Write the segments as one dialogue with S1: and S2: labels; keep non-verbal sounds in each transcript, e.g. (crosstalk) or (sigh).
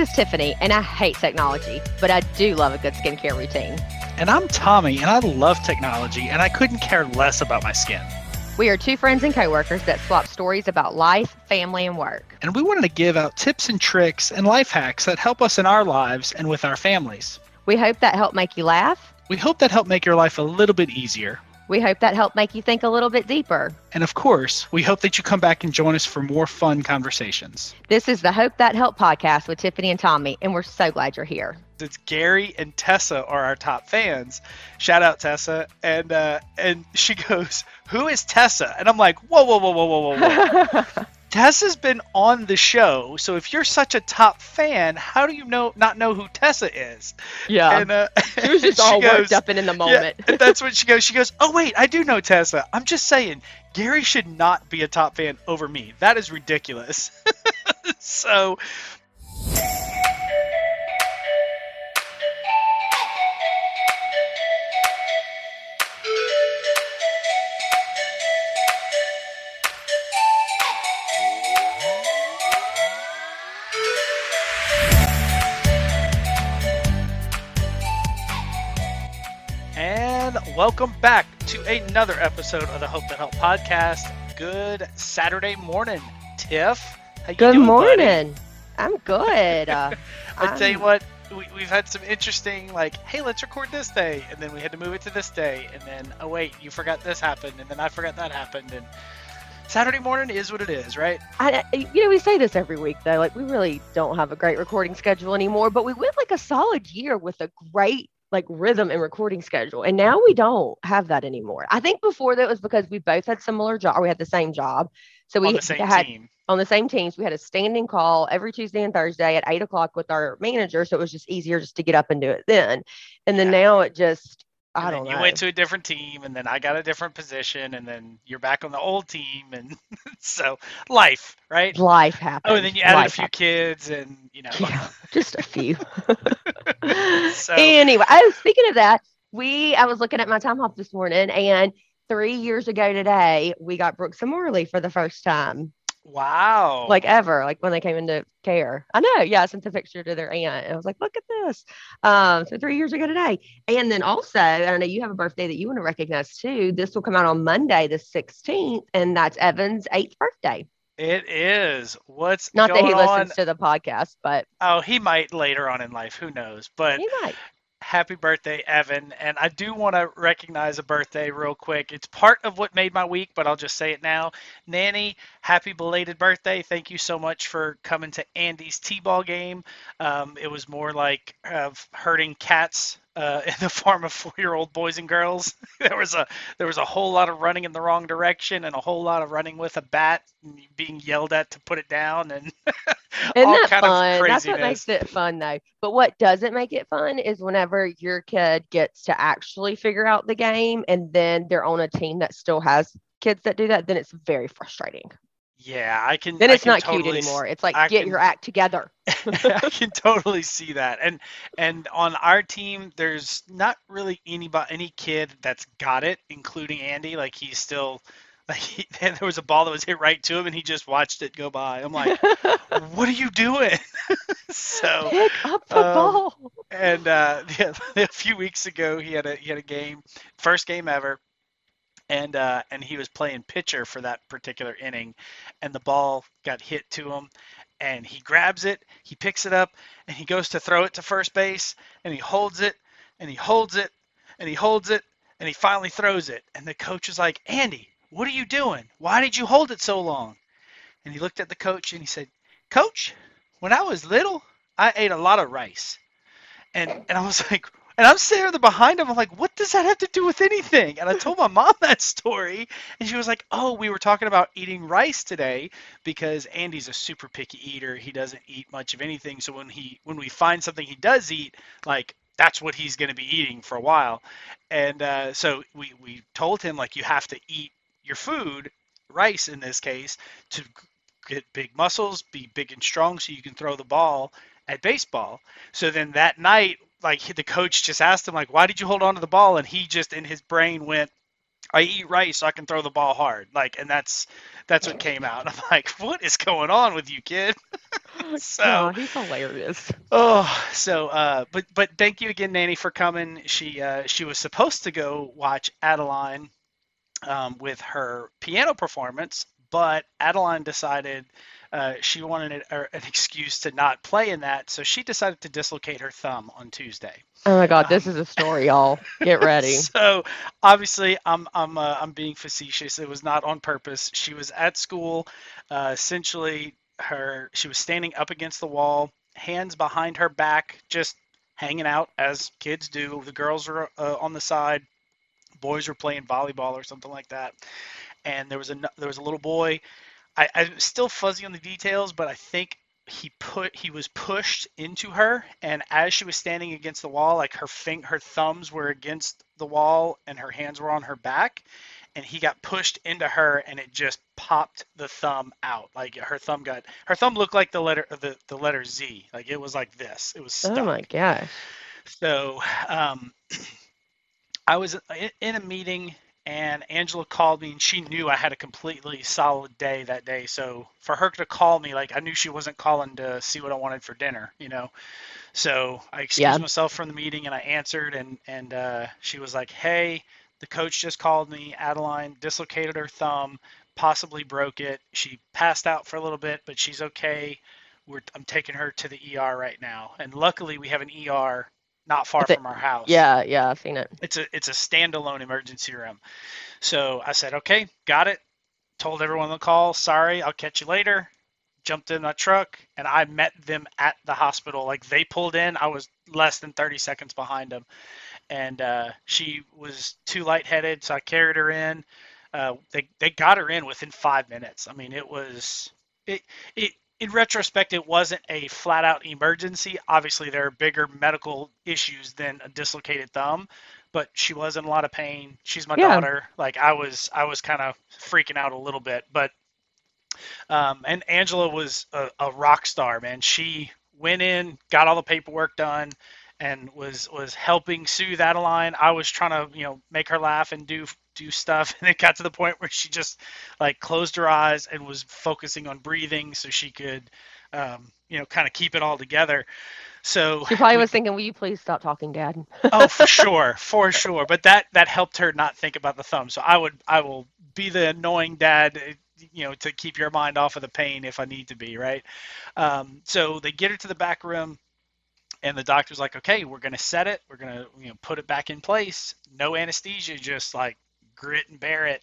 S1: This is Tiffany, and I hate technology, but I do love a good skincare routine.
S2: And I'm Tommy, and I love technology, and I couldn't care less about my skin.
S1: We are two friends and coworkers that swap stories about life, family, and work.
S2: And we wanted to give out tips and tricks and life hacks that help us in our lives and with our families.
S1: We hope that helped make you laugh.
S2: We hope that helped make your life a little bit easier.
S1: We hope that help make you think a little bit deeper.
S2: And of course, we hope that you come back and join us for more fun conversations.
S1: This is the Hope That Help podcast with Tiffany and Tommy, and we're so glad you're here.
S3: It's Gary and Tessa are our top fans. Shout out Tessa, and uh, and she goes, "Who is Tessa?" And I'm like, "Whoa, whoa, whoa, whoa, whoa, whoa, whoa." (laughs) Tessa's been on the show, so if you're such a top fan, how do you know not know who Tessa is?
S1: Yeah,
S3: and uh, (laughs) (laughs)
S1: she was just all goes, worked up and in the moment.
S3: Yeah, that's what she goes. She goes, "Oh wait, I do know Tessa. I'm just saying, Gary should not be a top fan over me. That is ridiculous." (laughs) so. Welcome back to another episode of the Hope That Help podcast. Good Saturday morning, Tiff.
S1: How good doing, morning. Buddy? I'm good. Uh, (laughs)
S3: I I'm... tell you what, we, have had some interesting, like, hey, let's record this day, and then we had to move it to this day, and then, oh wait, you forgot this happened, and then I forgot that happened, and Saturday morning is what it is, right?
S1: I, you know, we say this every week though. Like, we really don't have a great recording schedule anymore, but we went like a solid year with a great like rhythm and recording schedule. And now we don't have that anymore. I think before that was because we both had similar job we had the same job. So we had
S3: team.
S1: on the same teams. We had a standing call every Tuesday and Thursday at eight o'clock with our manager. So it was just easier just to get up and do it then. And then yeah. now it just I
S3: and
S1: don't
S3: know. You went to a different team, and then I got a different position, and then you're back on the old team, and (laughs) so life, right?
S1: Life happens.
S3: Oh, and then you added
S1: life
S3: a few
S1: happens.
S3: kids, and you know,
S1: yeah, just a few. (laughs) so anyway, I was speaking of that. We, I was looking at my time off this morning, and three years ago today, we got Brooks and Morley for the first time.
S3: Wow.
S1: Like ever, like when they came into care. I know. Yeah, I sent the picture to their aunt. And I was like, look at this. Um, so three years ago today. And then also, I know you have a birthday that you want to recognize too. This will come out on Monday, the 16th, and that's Evan's eighth birthday.
S3: It is. What's
S1: not that he listens to the podcast, but
S3: oh, he might later on in life. Who knows? But
S1: he might
S3: happy birthday, Evan. And I do want to recognize a birthday real quick. It's part of what made my week, but I'll just say it now. Nanny, happy belated birthday. Thank you so much for coming to Andy's T ball game. Um, it was more like uh, herding cats uh, (laughs) in the form of four-year-old boys and girls. (laughs) there was a there was a whole lot of running in the wrong direction and a whole lot of running with a bat and being yelled at to put it down and (laughs)
S1: Isn't
S3: all
S1: that
S3: kind
S1: fun?
S3: of
S1: That's what makes it fun though. But what doesn't make it fun is whenever your kid gets to actually figure out the game and then they're on a team that still has kids that do that, then it's very frustrating.
S3: Yeah, I can.
S1: Then it's
S3: can
S1: not
S3: totally,
S1: cute anymore. It's like
S3: I
S1: get
S3: can,
S1: your act together. (laughs)
S3: I can totally see that. And and on our team, there's not really anybody, any kid that's got it, including Andy. Like he's still. (laughs) Like he, (laughs) there was a ball that was hit right to him, and he just watched it go by. I'm like, "What are you doing?" so
S1: pick up the
S3: um,
S1: ball.
S3: And uh, yeah, a few weeks ago, he had a he had a game, first game ever, and uh, and he was playing pitcher for that particular inning, and the ball got hit to him, and he grabs it, he picks it up, and he goes to throw it to first base, and he holds it, and he holds it, and he holds it, and he finally throws it, and the coach is like, Andy, what are you doing? Why did you hold it so long? And he looked at the coach and he said, Coach, when I was little, I ate a lot of rice. And and I was (laughs) like, and I'm sitting there behind him. I'm like, what does that have to do with anything? And I told my mom (laughs) that story, and she was like, oh, we were talking about eating rice today because Andy's a super picky eater. He doesn't eat much of anything. So when he when we find something he does eat, like that's what he's going to be eating for a while. And uh, so we we told him like you have to eat your food, rice in this case, to get big muscles, be big and strong, so you can throw the ball at baseball. So then that night like the coach just asked him like why did you hold on to the ball and he just in his brain went I eat rice so I can throw the ball hard like and that's that's what came out (laughs) I'm like what is going on with you kid (laughs) so
S1: Oh, he's hilarious.
S3: Oh, so uh, but but thank you again, Nanny, for coming. She uh, she was supposed to go watch Adeline um, with her piano performance, but Adeline decided uh, she wanted an, uh, an excuse to not play in that, so she decided to dislocate her thumb on Tuesday.
S1: Oh my God, this is a story, y'all. Get (laughs) ready.
S3: So obviously, I'm I'm uh, I'm being facetious. It was not on purpose. She was at school, uh, essentially her she was standing up against the wall, hands behind her back, just hanging out as kids do. The girls were uh, on the side, boys were playing volleyball or something like that, and there was a there was a little boy. I, I'm still fuzzy on the details, but I think he put he was pushed into her and as she was standing against the wall like her fing, her thumbs were against the wall and her hands were on her back and he got pushed into her and it just popped the thumb out like her thumb got her thumb looked like the letter the, the letter z like it was like this it was stuck
S1: Oh my gosh.
S3: so um, (clears throat) I was in- in a meeting and Angela called me and she knew I had a completely solid day that day. So for her to call me, like I knew she wasn't calling to see what I wanted for dinner, you know. So I excused
S1: Yeah.
S3: myself from the meeting and I answered and and uh, she was like, "Hey, the coach just called me. Adeline dislocated her thumb, possibly broke it. She passed out for a little bit, but she's okay. We're, I'm taking her to the ER right now. And luckily, we have an ER not far from our house.
S1: Yeah, yeah, I've seen it.
S3: It's a it's a standalone emergency room. So I said, okay, got it. Told everyone on the call, sorry, I'll catch you later. Jumped in my truck and I met them at the hospital. Like they pulled in, I was less than 30 seconds behind them, and uh, she was too lightheaded, so I carried her in. Uh, they they got her in within five minutes. I mean, it was it it. In retrospect, it wasn't a flat out emergency. Obviously, there are bigger medical issues than a dislocated thumb, but she was in a lot of pain. She's my
S1: Yeah.
S3: daughter. Like I was, I was kind of freaking out a little bit, but um, and Angela was a, a rock star, man. She went in, got all the paperwork done, and was was helping soothe Adeline. I was trying to, you know, make her laugh and do do stuff, (laughs) and it got to the point where she just like closed her eyes and was focusing on breathing so she could, um, you know, kind of keep it all together. So
S1: She probably was thinking, "Will you please stop talking, Dad?" (laughs)
S3: oh for (laughs) sure for sure but that that helped her not think about the thumb so i would i will be the annoying dad eh, you know to keep your mind off of the pain if i need to be right um, so they get her to the back room and the doctor's like okay we're going to set it we're going to you know put it back in place no anesthesia just like grit and bear it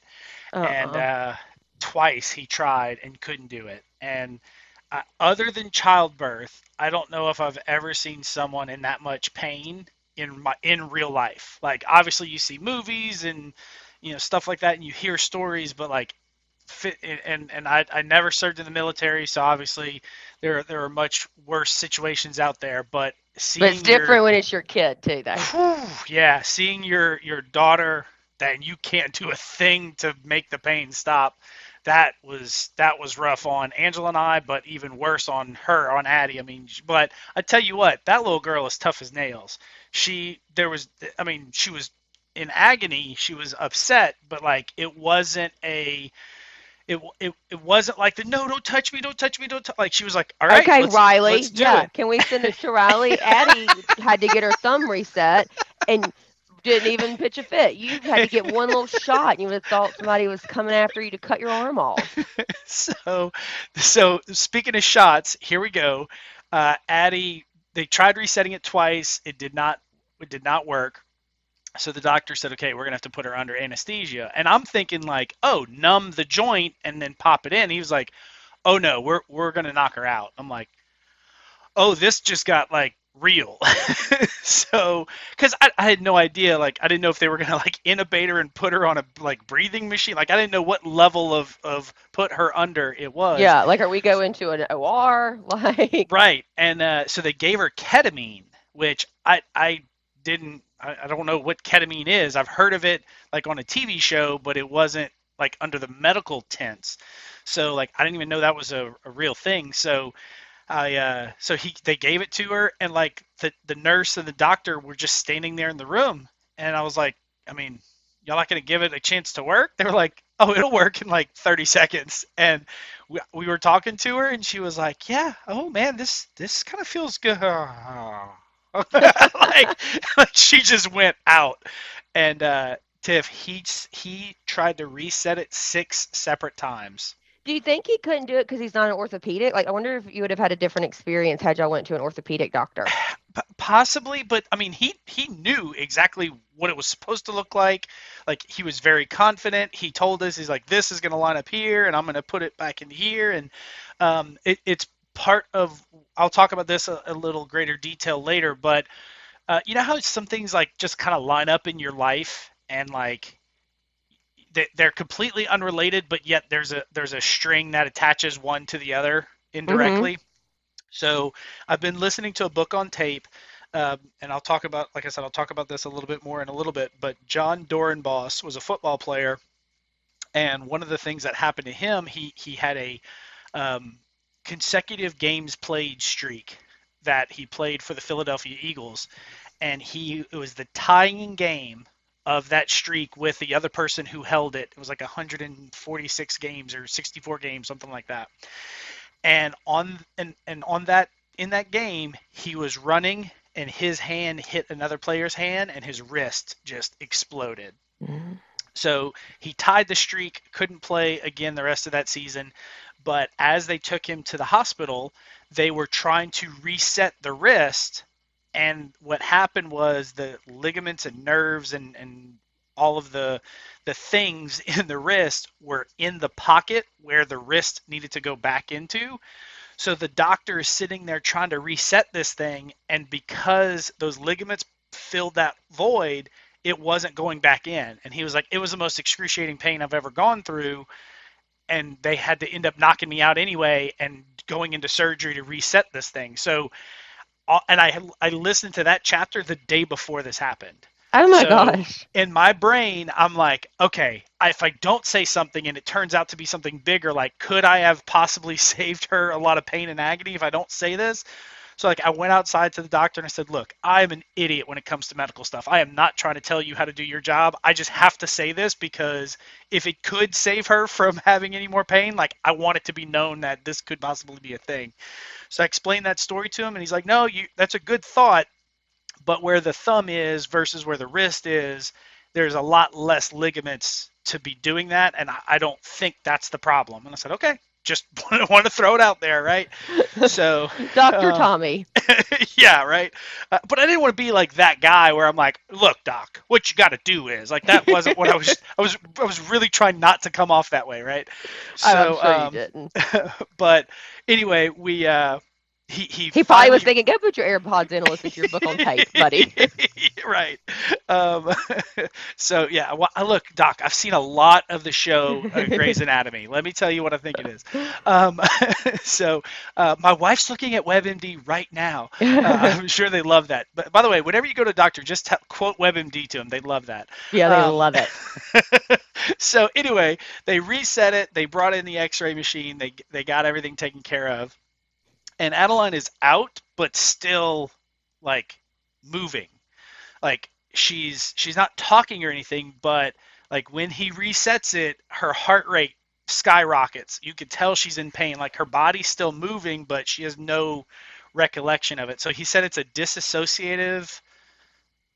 S3: and
S1: Uh-uh.
S3: uh, twice he tried and couldn't do it. And uh, other than childbirth, I don't know if I've ever seen someone in that much pain in my in real life. Like obviously you see movies and you know stuff like that, and you hear stories, but like fit and and I, I never served in the military, so obviously there there are much worse situations out there. But
S1: but it's different
S3: your,
S1: when it's your kid too, though.
S3: Whew, yeah, seeing your your daughter that you can't do a thing to make the pain stop. That was that was rough on Angela and I, but even worse on her, on Addie. I mean, but I tell you what, that little girl is tough as nails. She there was, I mean, she was in agony. She was upset, but like it wasn't a. It, it, it wasn't like the no don't touch me don't touch me don't tou-" like she was like all right
S1: okay,
S3: let's-
S1: Riley.
S3: let's
S1: yeah,
S3: it.
S1: can we send it to (laughs) Riley? Addie had to get her thumb reset and didn't even pitch a fit. You had to get one little shot, and you would have thought somebody was coming after you to cut your arm off. (laughs)
S3: so so speaking of shots here we go uh addie they tried resetting it twice it did not it did not work so the doctor said okay we're gonna have to put her under anesthesia. And i'm thinking like oh numb the joint and then pop it in. He was like oh no we're we're gonna knock her out. I'm like oh this just got like real. (laughs) So because I, I had no idea like i didn't know if they were gonna (laughs) like intubate her and put her on a like breathing machine. Like i didn't know what level of of put her under it was.
S1: Yeah, like are we going to an OR? (laughs) Like,
S3: right. And uh, so they gave her ketamine which i i didn't I, I don't know what ketamine is i've heard of it like on a tv show but it wasn't like under the medical tents. so like i didn't even know that was a, a real thing so I uh so he they gave it to her and like the the nurse and the doctor were just standing there in the room and I was like I mean y'all not gonna give it a chance to work they were like oh, it'll work in like 30 seconds. And we, we were talking to her, and she was like, yeah, oh man, this this kind of feels good. (laughs) (laughs) like, like (laughs) she just went out. And uh, Tiff, he he tried to reset it six separate times.
S1: Do you think he couldn't do it because he's not an orthopedic? Like, I wonder if you would have had a different experience had y'all went to an orthopedic doctor. (sighs)
S3: Possibly, but I mean, he he knew exactly what it was supposed to look like. Like he was very confident. He told us he's like, this is going to line up here, and I'm going to put it back in here, and um, it, it's part of. I'll talk about this a, a little greater detail later, but uh, you know how some things like just kind of line up in your life, and like they're completely unrelated, but yet there's a there's a string that attaches one to the other indirectly. Mm-hmm. So I've been listening to a book on tape, um, and I'll talk about, like I said, I'll talk about this a little bit more in a little bit. But Jon Dorenbos was a football player, and one of the things that happened to him, he he had a um, consecutive games played streak that he played for the Philadelphia Eagles, and he it was the tying game of that streak with the other person who held it. It was like 146 games or 64 games, something like that. And on and, and on that in that game, he was running and his hand hit another player's hand and his wrist just exploded. Mm-hmm. So he tied the streak, couldn't play again the rest of that season. But as they took him to the hospital, they were trying to reset the wrist and what happened was the ligaments and nerves and, and all of the the things (laughs) in the wrist were in the pocket where the wrist needed to go back into. So the doctor is sitting there trying to reset this thing, and because those ligaments filled that void, it wasn't going back in. And he was like, it was the most excruciating pain I've ever gone through. And they had to end up knocking me out anyway and going into surgery to reset this thing. So uh, and I I listened to that chapter the day before this happened.
S1: Oh my so gosh.
S3: In my brain, I'm like, okay, if I don't say something and it turns out to be something bigger, like, could I have possibly (laughs) saved her a lot of pain and agony if I don't say this? So like I went outside to the doctor and I said, "Look, I'm an idiot when it comes to medical stuff. I am not trying to tell you how to do your job. I just have to say this because if it could save her from (laughs) having any more pain, like I want it to be known that this could possibly be a thing." So I explained that story to him and he's like, "No, you that's a good thought, but where the thumb is versus where the wrist is, there's a lot less ligaments to be doing that and I don't think that's the problem." And I said, "Okay, just (laughs) want to throw it out there, right? So, (laughs)
S1: Dr. Uh, Tommy. (laughs)
S3: yeah, right. Uh, but I didn't want to be like that guy where I'm like, "Look, doc, what you got to do is." Like that wasn't what I was I was I was really trying not to come off that way, right?
S1: So, I'm sure um, you didn't.
S3: but anyway, we uh he he,
S1: he probably finally... was thinking, "Go put your AirPods in and listen to your book on tape, buddy." (laughs)
S3: right. Um, (laughs) so yeah, well, look, Doc, I've seen a lot of the show uh, (laughs) Grey's Anatomy. Let me tell you what I think it is. Um, so uh, my wife's looking at WebMD right now. Uh, I'm sure they love that. But by the way, whenever you go to a doctor, just t- quote WebMD to them. They love that.
S1: Yeah, they um, love it.
S3: so anyway, they reset it. They brought in the X-ray machine. They they got everything taken care of and Adeline is out, but still like moving. Like she's she's not talking or anything, but like when he resets it, her heart rate skyrockets. You could tell she's in pain. Like her body's still moving, but she has no recollection of it. So he said it's a dissociative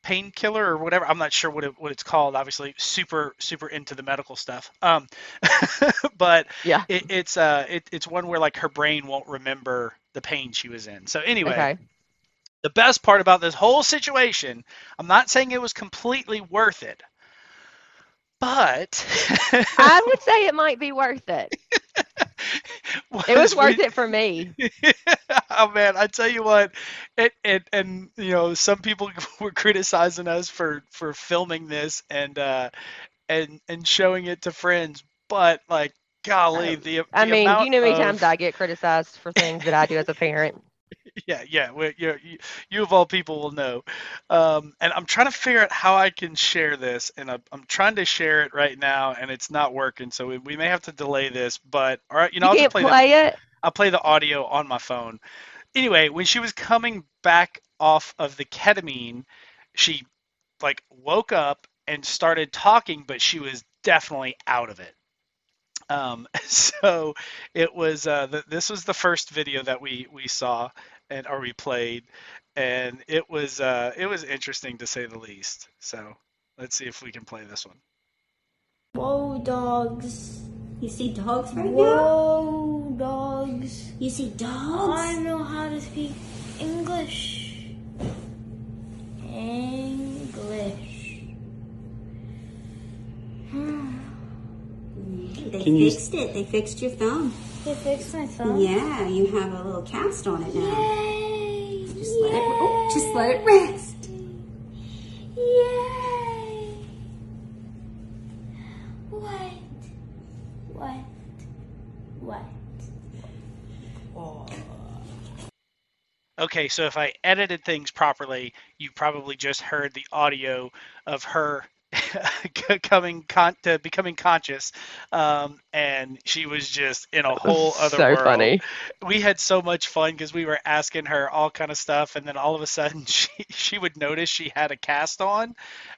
S3: painkiller or whatever. I'm not sure what it, what it's called. Obviously, super super into the medical stuff. Um, (laughs) but
S1: yeah,
S3: it, it's uh it, it's one where like her brain won't remember the pain she was in. So anyway. Okay. The best part about this whole situation, I'm not saying it was completely worth it, but (laughs)
S1: I would say it might be worth it. was (laughs) it was worth we, it for me. (laughs)
S3: oh man, I tell you what, it, it and you know some people were criticizing us for for filming this and uh and and showing it to friends, but like golly, the, the
S1: I mean,
S3: you
S1: know how many of... times I get criticized for things that I do as a parent. (laughs) (laughs)
S3: yeah, yeah. You, you of all people will know. Um, and I'm trying to figure out how I can share this, and I'm, I'm trying to share it right now, and it's not working. So we, we may have to delay this. But all right, you know,
S1: you
S3: I'll
S1: play, play
S3: the,
S1: it.
S3: I'll play the audio on my phone. Anyway, when she was coming back off of the ketamine, she like woke up and started talking, but she was definitely out of it Um, (laughs) so it was uh, the, this was the first video that we we saw and or we played, and it was uh, it was interesting to say the least. So let's see if we can play this one.
S4: Whoa, dogs.
S5: You see dogs right now?
S4: Whoa, dogs.
S5: You see dogs?
S4: I
S5: dogs?
S4: know how to speak English. English.
S5: They
S3: Can you-
S5: fixed it. They fixed your thumb.
S4: They fixed my thumb.
S5: Yeah, you have a little cast on it now.
S4: Yay!
S5: Just let it. Oh, just let it rest.
S4: Yay! What? What? What?
S3: Okay, so if I edited things properly, you probably just heard the audio of her (laughs) coming con- to becoming conscious, um, and she was just in a whole other
S1: so
S3: world.
S1: funny.
S3: We had so much fun because we were asking her all kind of stuff, and then all of a sudden (laughs) she she would notice she had a cast on,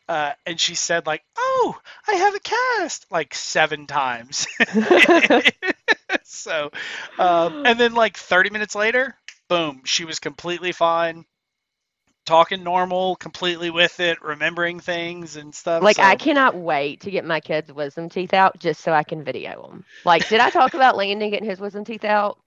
S3: uh, and she said like, "Oh, I have a cast," like seven times. (laughs) so, um, and then like 30 minutes later, boom, she was completely fine, talking normal, completely with it, remembering things and stuff.
S1: Like
S3: so,
S1: I cannot wait to get my kids' wisdom teeth out just so I can video them. Like, did I talk (laughs) about Landon getting his wisdom teeth out?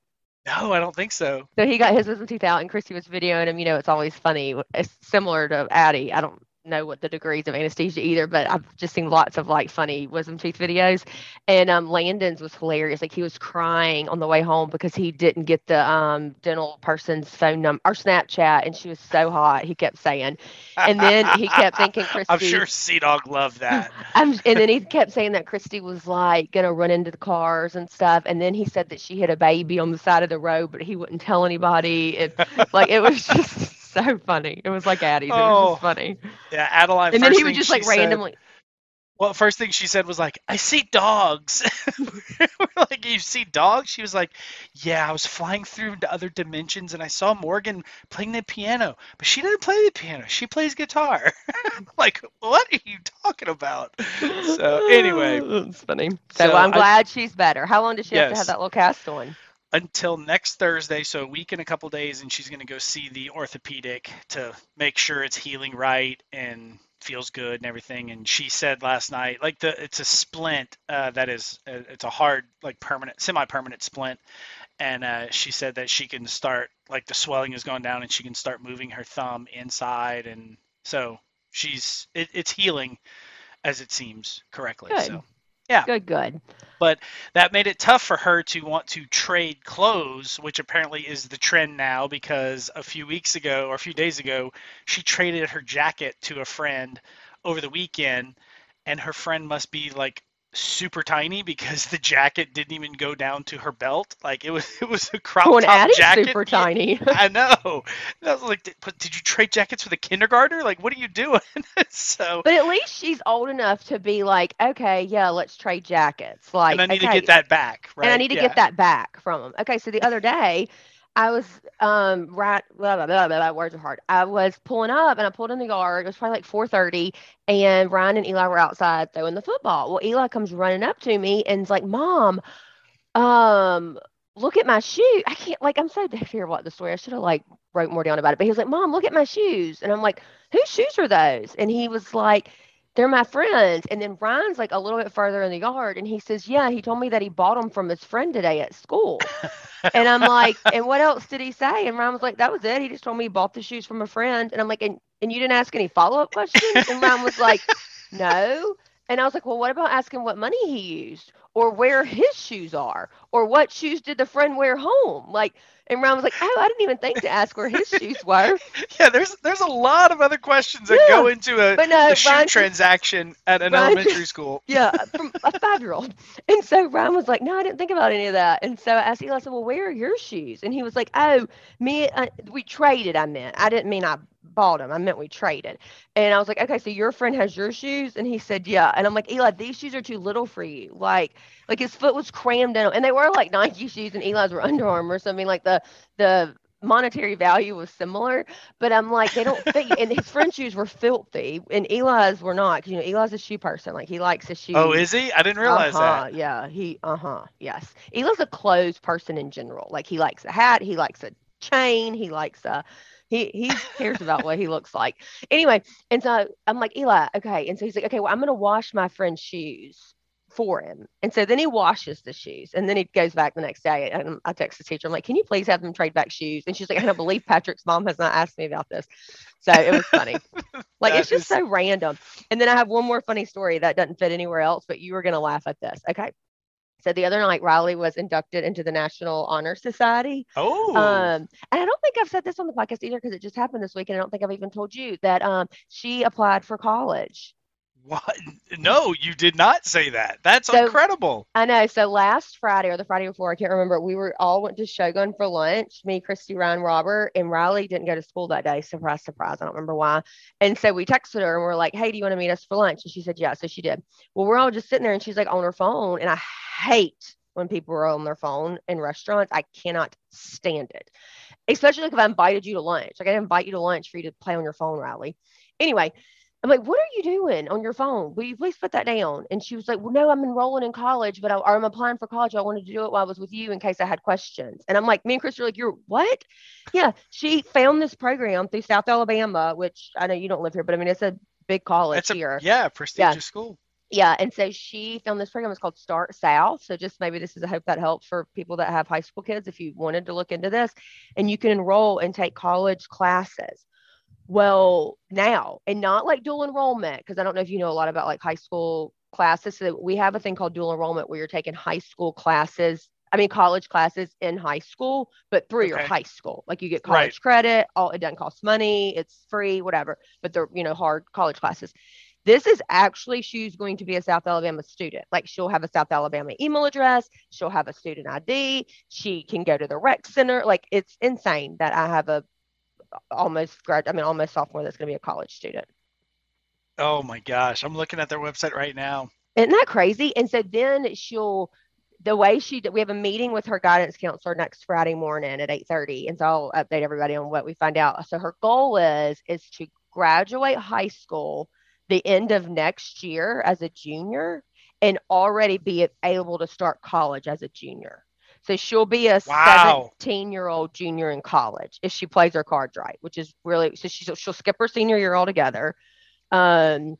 S3: No, I don't think so.
S1: So he got his wisdom teeth out, and Christy was videoing him. You know, it's always funny. It's similar to Addie. I don't know what the degrees of anesthesia either, but I've just seen lots of like funny wisdom teeth videos. And um, Landon's was hilarious. Like he was crying on the way home because he didn't get the um, dental person's phone number or Snapchat, and she was so hot. He kept saying, and then he kept thinking (laughs) Christy.
S3: I'm sure Sea Dog loved that. (laughs)
S1: I'm, and then he kept saying that Christy was like gonna run into the cars and stuff. And then he said that she had a baby on the side of the road, but he wouldn't tell anybody. And like it was (laughs) just so funny. It was like Addie's. It was
S3: Oh,
S1: just funny.
S3: Yeah, Adeline.
S1: And then he would just like
S3: said-
S1: randomly.
S3: Well, first thing she said was like, "I see dogs." (laughs) We're like, "You see dogs?" She was like, "Yeah, I was flying through into other dimensions and I saw Morgan playing the piano, but she doesn't play the piano. She plays guitar." (laughs) like, what are you talking about? So anyway, (laughs)
S1: it's funny. So,
S3: So
S1: I'm
S3: I-
S1: glad she's better. How long does she have to have that little cast on?
S3: Until next Thursday, so a week and a couple days, and she's going to go see the orthopedic to make sure it's healing right and feels good and everything. And she said last night, like the it's a splint uh, that is uh, it's a hard like permanent semi-permanent splint, and uh, she said that she can start like the swelling has gone down and she can start moving her thumb inside, and so she's it, it's healing as it seems correctly.
S1: Good.
S3: So yeah
S1: Good, good.
S3: but that made it tough for her to want to trade clothes, which apparently is the trend now because a few weeks ago or a few days ago, she traded her jacket to a friend over the weekend, and her friend must be like super tiny because the jacket didn't even go down to her belt. Like it was, (laughs) it was a crop
S1: Oh,
S3: top jacket.
S1: super tiny. (laughs)
S3: I know. And I was like, did, but did you trade jackets with a kindergartner? Like, what are you doing? (laughs) so,
S1: But at least she's old enough to be like, okay, yeah, let's trade jackets. Like,
S3: and I need
S1: okay,
S3: to get that back, right?
S1: and I need to
S3: Yeah.
S1: get that back from him. Okay, so the other day, I was um right blah, blah, blah, blah, words are hard. I was pulling up and I pulled in the yard. It was probably like 4:30, and Ryan and Eli were outside throwing the football. Well, Eli comes running up to me and is like, "Mom, um, look at my shoe. I can't like I'm so terrible at the story. I should have like wrote more down about it. But he was like, Mom, look at my shoes. And I'm like, whose shoes are those? And he was like, they're my friends. And then Ryan's like a little bit further in the yard and he says, Yeah, he told me that he bought them from his friend today at school. and I'm like, (laughs) And what else did he say? And Ryan was like, That was it. He just told me he bought the shoes from a friend. And I'm like, And, and you didn't ask any follow up questions? And Ryan was like, (laughs) No. And I was like, Well, what about asking what money he used or where his shoes are or what shoes did the friend wear home? Like, and Ron was like, Oh, I didn't even think to ask where his shoes were. (laughs)
S3: Yeah, there's there's a lot of other questions that
S1: Yeah,
S3: go into a,
S1: no,
S3: a shoe
S1: Ryan
S3: transaction at an
S1: Ryan
S3: elementary school. (laughs)
S1: Yeah, from a five year old. And so Ron was like, No, I didn't think about any of that. And so I asked Eli, I said, Well, where are your shoes? And he was like, Oh, me, uh, we traded, I meant. I didn't mean I bought them. I meant we traded. And I was like, Okay, so your friend has your shoes? And he said, Yeah. And I'm like, Eli, these shoes are too little for you. Like, like his foot was crammed in. And they were like Nike shoes and Eli's were Under Armour. So I mean, like the, the, monetary value was similar, but I'm like, they don't fit. And his friend shoes were filthy, and Eli's were not. 'cause, you know, Eli's a shoe person. Like he likes his shoes.
S3: Oh, is he? I didn't realize
S1: uh-huh,
S3: that.
S1: Yeah, he. Uh huh. Yes, Eli's a clothes person in general. Like he likes a hat. He likes a chain. He likes a. He he cares about what he looks like. Anyway, and so I'm like Eli, okay. And so he's like, okay, well, I'm gonna wash my friend's shoes for him. And so then he washes the shoes, and then he goes back the next day. And I text the teacher, I'm like, can you please have them trade back shoes? And she's like, I don't believe Patrick's mom has not asked me about this. So it was funny. (laughs) Like it's just
S3: is-
S1: so random. And then I have one more funny story that doesn't fit anywhere else, but you were gonna laugh at this. Okay. So the other night, Riley was inducted into the National Honor Society.
S3: Oh,
S1: Um, and I don't think I've said this on the podcast either because it just happened this week, and I don't think I've even told you that um, she applied for college.
S3: What? No, you did not say that. That's
S1: So-
S3: incredible.
S1: I know. So last Friday or the Friday before, I can't remember. We were all went to Shogun for lunch. Me, Christy, Ryan, Robert, and Riley didn't go to school that day. Surprise, surprise. I don't remember why. And so we texted her and we're like, "Hey, do you want to meet us for lunch?" And she said, "Yeah." So she did. Well, we're all just sitting there, and she's like on her phone, and I hate when people are on their phone in restaurants. I cannot stand it, especially like if I invited you to lunch. Like I invite you to lunch for you to play on your phone, Riley. Anyway, I'm like, what are you doing on your phone? Will you please put that down? And she was like, well, no, I'm enrolling in college, but I, or I'm applying for college. I wanted to do it while I was with you in case I had questions. And I'm like, me and Chris are like, you're what? Yeah. She found this program through South Alabama, which I know you don't live here, but I mean, it's a big college
S3: That's a
S1: here.
S3: yeah, prestigious school.
S1: Yeah, and so she found this program. It's called Start South. So just maybe this is I hope that helps for people that have high school kids if you wanted to look into this, and you can enroll and take college classes. Well, now and not like dual enrollment because I don't know if you know a lot about like high school classes. So we have a thing called dual enrollment where you're taking high school classes. I mean, college classes in high school, but through your high school. Like you get
S3: Right.
S1: college credit. All it doesn't cost money. It's free, whatever. But they're you know hard college classes. This is actually she's going to be a South Alabama student. Like she'll have a South Alabama email address, she'll have a student ID, she can go to the rec center. Like it's insane that I have a almost grad I mean almost sophomore that's going to be a college student.
S3: Oh my gosh, I'm looking at their website right now.
S1: Isn't that crazy? And so then she'll the way she we have a meeting with her guidance counselor next Friday morning at 8:30 and so I'll update everybody on what we find out. So her goal is is to graduate high school the end of next year as a junior and already be able to start college as a junior. So she'll be a
S3: Wow.
S1: 17 year old junior in college if she plays her cards right, which is really so she's, she'll skip her senior year altogether. Um,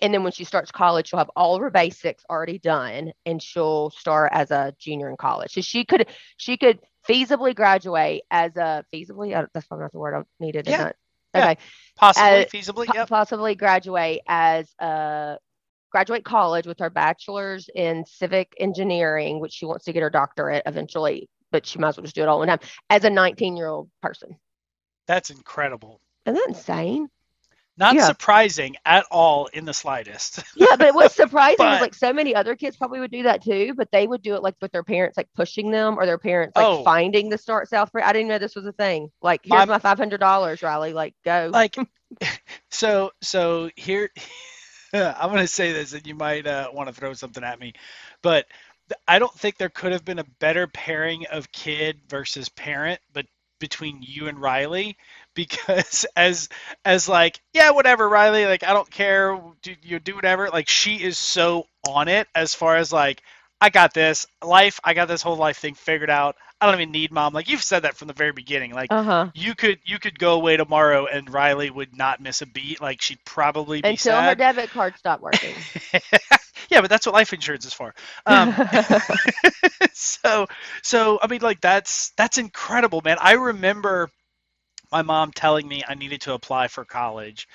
S1: and then when she starts college, she'll have all of her basics already done, and she'll start as a junior in college. So she could she could feasibly graduate as a feasibly. uh, That's probably not the word I needed.
S3: Yeah.
S1: it?
S3: Yeah.
S1: Okay.
S3: Possibly,
S1: Uh,
S3: feasibly,
S1: Po-
S3: yep.
S1: Possibly graduate as a graduate college with her bachelor's in civic engineering, which she wants to get her doctorate eventually, but she might as well just do it all in one time as a 19 year old person.
S3: That's incredible.
S1: Isn't that insane?
S3: Not
S1: Yeah.
S3: surprising at all in the slightest. (laughs)
S1: Yeah, but what's surprising is like so many other kids probably would do that too, but they would do it like with their parents like pushing them or their parents like
S3: Oh.
S1: finding the Start South. I didn't know this was a thing. Like, here's
S3: My-
S1: my five hundred dollars, Riley. Like, go.
S3: like (laughs) so so here (laughs) (laughs) i'm going to say this and you might uh, want to throw something at me but i don't think there could have been a better pairing of kid versus parent but between you and riley (laughs) because as as like yeah whatever riley like i don't care do, you do whatever like she is so on it as far as like i got this life i got this whole life thing figured out i don't even need mom like you've said that from the very beginning like
S1: Uh huh.
S3: you could you could go away tomorrow and Riley would not miss a beat. Like she'd probably be
S1: Until her debit card stopped working. (laughs)
S3: yeah, but that's what life insurance is for. Um, (laughs) (laughs) so so I mean like that's that's incredible, man. I remember my mom telling me I needed to apply for college.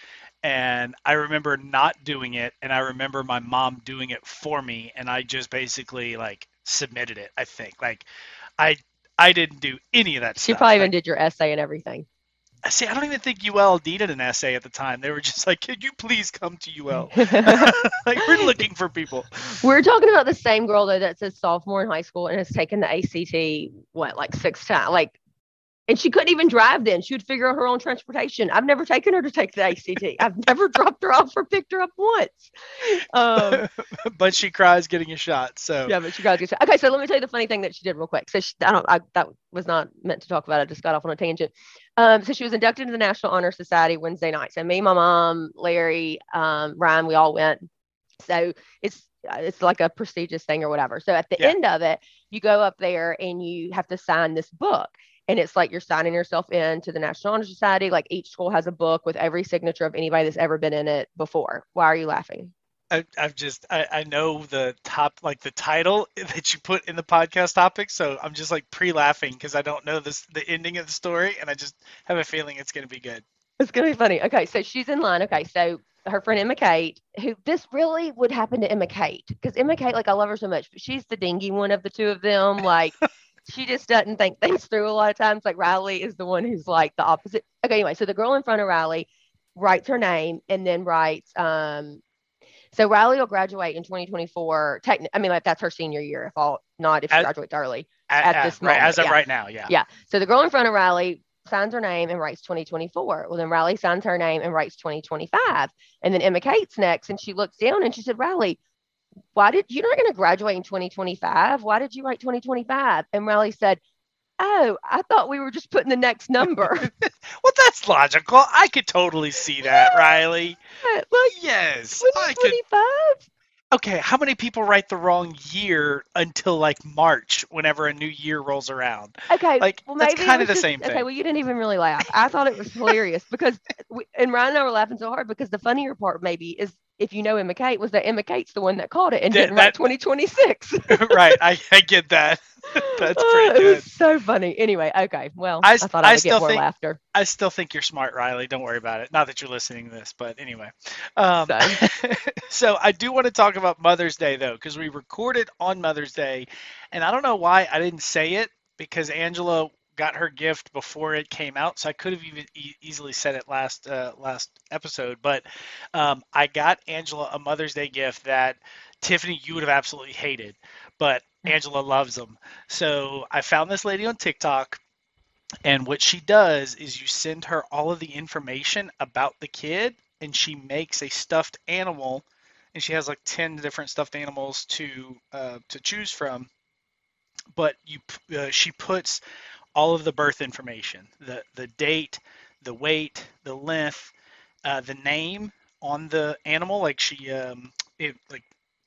S3: And I remember not doing it, and I remember my mom doing it for me, and I just basically like submitted it. I think like I I didn't do any of that
S1: she
S3: stuff.
S1: probably even did your essay and everything.
S3: See, I don't even think UL needed an essay at the time. They were just like, "Could you please come to UL? (laughs) (laughs) like, we're looking for people."
S1: We're talking about the same girl though that's a sophomore in high school and has taken the ACT what like six times. Like And she couldn't even drive then. She would figure out her own transportation. I've never taken her to take the ACT. I've (laughs) never dropped her off or picked her up once. Um, (laughs)
S3: but she cries getting a shot. So
S1: yeah, but she cries to get Okay, so let me tell you the funny thing that she did real quick. So she, I don't, I, that was not meant to talk about. I just got off on a tangent. Um, so she was inducted into the National Honor Society Wednesday night. So me, my mom, Larry, um, Ryan, we all went. So it's it's like a prestigious thing or whatever. So at the
S3: Yeah.
S1: end of it, you go up there and you have to sign this book. And it's like you're signing yourself in to the National Honor Society. Like each school has a book with every signature of anybody that's ever been in it before. Why are you laughing?
S3: I, I've just I, I know the top like the title (laughs) that you put in the podcast topic, so I'm just like pre-laughing because I don't know this the ending of the story, and I just have a feeling it's gonna be good.
S1: It's gonna be funny. Okay, so she's in line. Okay, so her friend Emma Kate, who this really would happen to Emma Kate because Emma Kate, like I love her so much, but she's the dingy one of the two of them. Like (laughs) she just doesn't think things through a lot of times. Like Riley is the one who's like the opposite. Okay, anyway, so the girl in front of Riley writes her name and then writes. um So Riley will graduate in 2024. Techni- I mean, like that's her senior year. If all not if she
S3: As-
S1: graduates early. At
S3: a-
S1: this
S3: right, as of
S1: yeah.
S3: right now, yeah.
S1: Yeah. So the girl in front of Riley signs her name and writes 2024. Well, then Riley signs her name and writes 2025. And then Emma Kate's next, and she looks down and she said, Riley, why did you're not going to graduate in 2025? Why did you write 2025? And Riley said, Oh, I thought we were just putting the next number. (laughs)
S3: Well, that's logical. I could totally see that, Riley.
S1: like
S3: Yes,
S1: 2025?
S3: Okay, how many people write the wrong year until like March, whenever a new year rolls around?
S1: Okay.
S3: Like,
S1: well,
S3: that's
S1: it
S3: kinda the
S1: just-
S3: same
S1: Okay,
S3: thing.
S1: Okay, well, you didn't even really laugh. I thought it was hilarious because, we, and Ryan and I were laughing so hard because the funnier part maybe is if you know Emma Kate was that Emma Kate's the one that caught it and didn't write
S3: that-
S1: 2026. (laughs)
S3: right, I, I get that. (laughs) That's
S1: Oh,
S3: pretty
S1: it
S3: good.
S1: was so funny. Anyway, okay. Well,
S3: I
S1: I, thought
S3: I
S1: would
S3: still
S1: get more
S3: think-
S1: laughter.
S3: I still think you're smart, Riley. Don't worry about it. Not that you're listening to this, but anyway. Um,
S1: So. (laughs)
S3: so I do want to talk about Mother's Day though, because we recorded on Mother's Day, and I don't know why I didn't say it because Angela got her gift before it came out, so I could have even e- easily said it last uh, last episode. But um, I got Angela a Mother's Day gift that Tiffany you would have absolutely hated, but Angela loves them. So I found this lady on TikTok. And what she does is you send her all of the information about the kid, and she makes a stuffed animal, and she has like ten different stuffed animals to uh, to choose from. But you, uh, she puts all of the birth information, the the date, the weight, the length, uh, the name on the animal. Like she, um, it like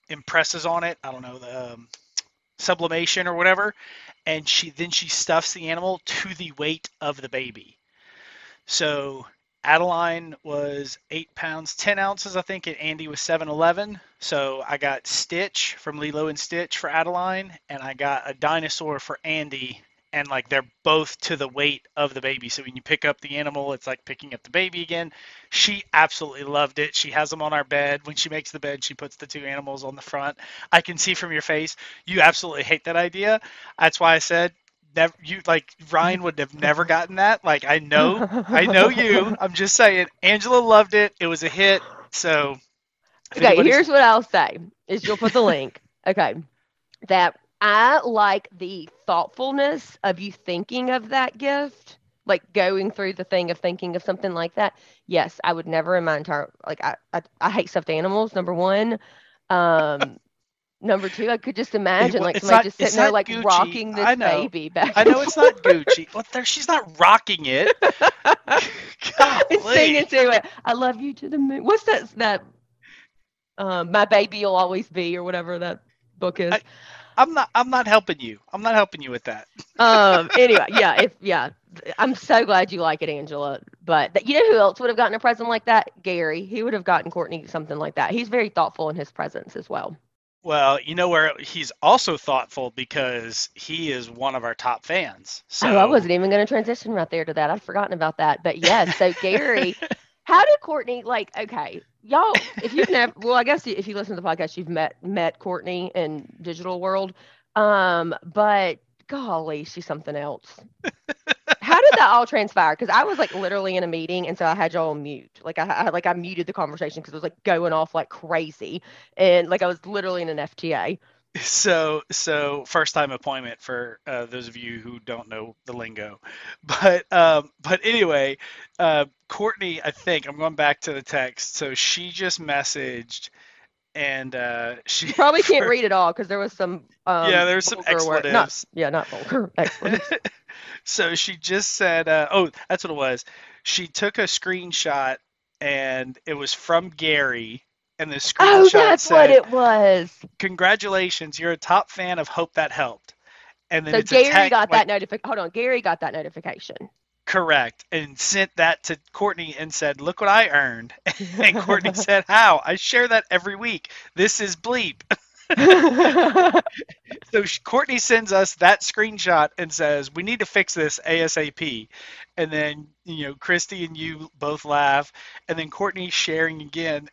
S3: impresses on it. I don't know the um, sublimation or whatever, and she then she stuffs the animal to the weight of the baby. So Adeline was eight pounds ten ounces, I think, and Andy was seven eleven. So I got Stitch from Lilo and Stitch for Adeline, and I got a dinosaur for Andy. And like they're both to the weight of the baby. So when you pick up the animal, it's like picking up the baby again. She absolutely loved it. She has them on our bed. When she makes the bed, she puts the two animals on the front. I can see from your face you absolutely hate that idea. That's why I said never you like Ryan would have never gotten that. Like I know I know you. (laughs) I'm just saying Angela loved it. It was a hit. So
S1: Okay, here's what I'll say is you'll put the link. (laughs) Okay. That I like the thoughtfulness of you thinking of that gift, like going through the thing of thinking of something like that. Yes, I would never in my entire like I I, I hate stuffed animals, number one. Um (laughs) number two, I could just imagine like somebody
S3: not-
S1: just sitting there like
S3: Gucci.
S1: rocking this baby back.
S3: I know it's not Gucci. Well, there she's not rocking it. (laughs)
S1: singing to it. I love you to the moon. What's that? That um, my baby will always be, or whatever that book is.
S3: I- I'm not I'm not helping you. I'm not helping you with that. (laughs)
S1: um. Anyway, yeah. If yeah, I'm so glad you like it, Angela. But th- you know who else would have gotten a present like that? Gary. He would have gotten Courtney something like that. He's very thoughtful in his presents as well.
S3: Well, you know where he's also thoughtful because he is one of our top fans. So
S1: Oh, I wasn't even going to transition right there to that. I'd forgotten about that. But yes, so Gary, (laughs) how did Courtney like? Okay, y'all, (laughs) if you've never, well, I guess if you listen to the podcast, you've met met Courtney in digital world. Um, but golly, she's something else. How did that all transpire? Because I was like literally in a meeting, and so I had y'all mute. Like I, I like I muted the conversation because it was like going off like crazy, and like I was literally in an FTA.
S3: So so first time appointment for uh, those of you who don't know the lingo (laughs) but um but anyway uh courtney i think i'm going back to the text so she just messaged and uh she
S1: You probably can't (laughs) read it all because there was some. Um,
S3: Yeah, there was some
S1: word- Not,
S3: expletives.
S1: yeah, not vulgar (laughs) expletives.
S3: so she just said uh oh that's what it was she took a screenshot and it was from gary and the oh, screenshot
S1: oh, that's
S3: said
S1: what it was.
S3: congratulations you're a top fan of hope that helped and then
S1: So
S3: it's
S1: Gary
S3: tag-
S1: got
S3: like,
S1: that notification. Hold on, Gary got that notification.
S3: Correct. And sent that to Courtney and said, Look what I earned. (laughs) And Courtney (laughs) said, How? I share that every week. This is bleep. (laughs) So Courtney sends us that screenshot and says, We need to fix this ASAP. And then, you know, Christy and you both laugh. And then Courtney sharing again.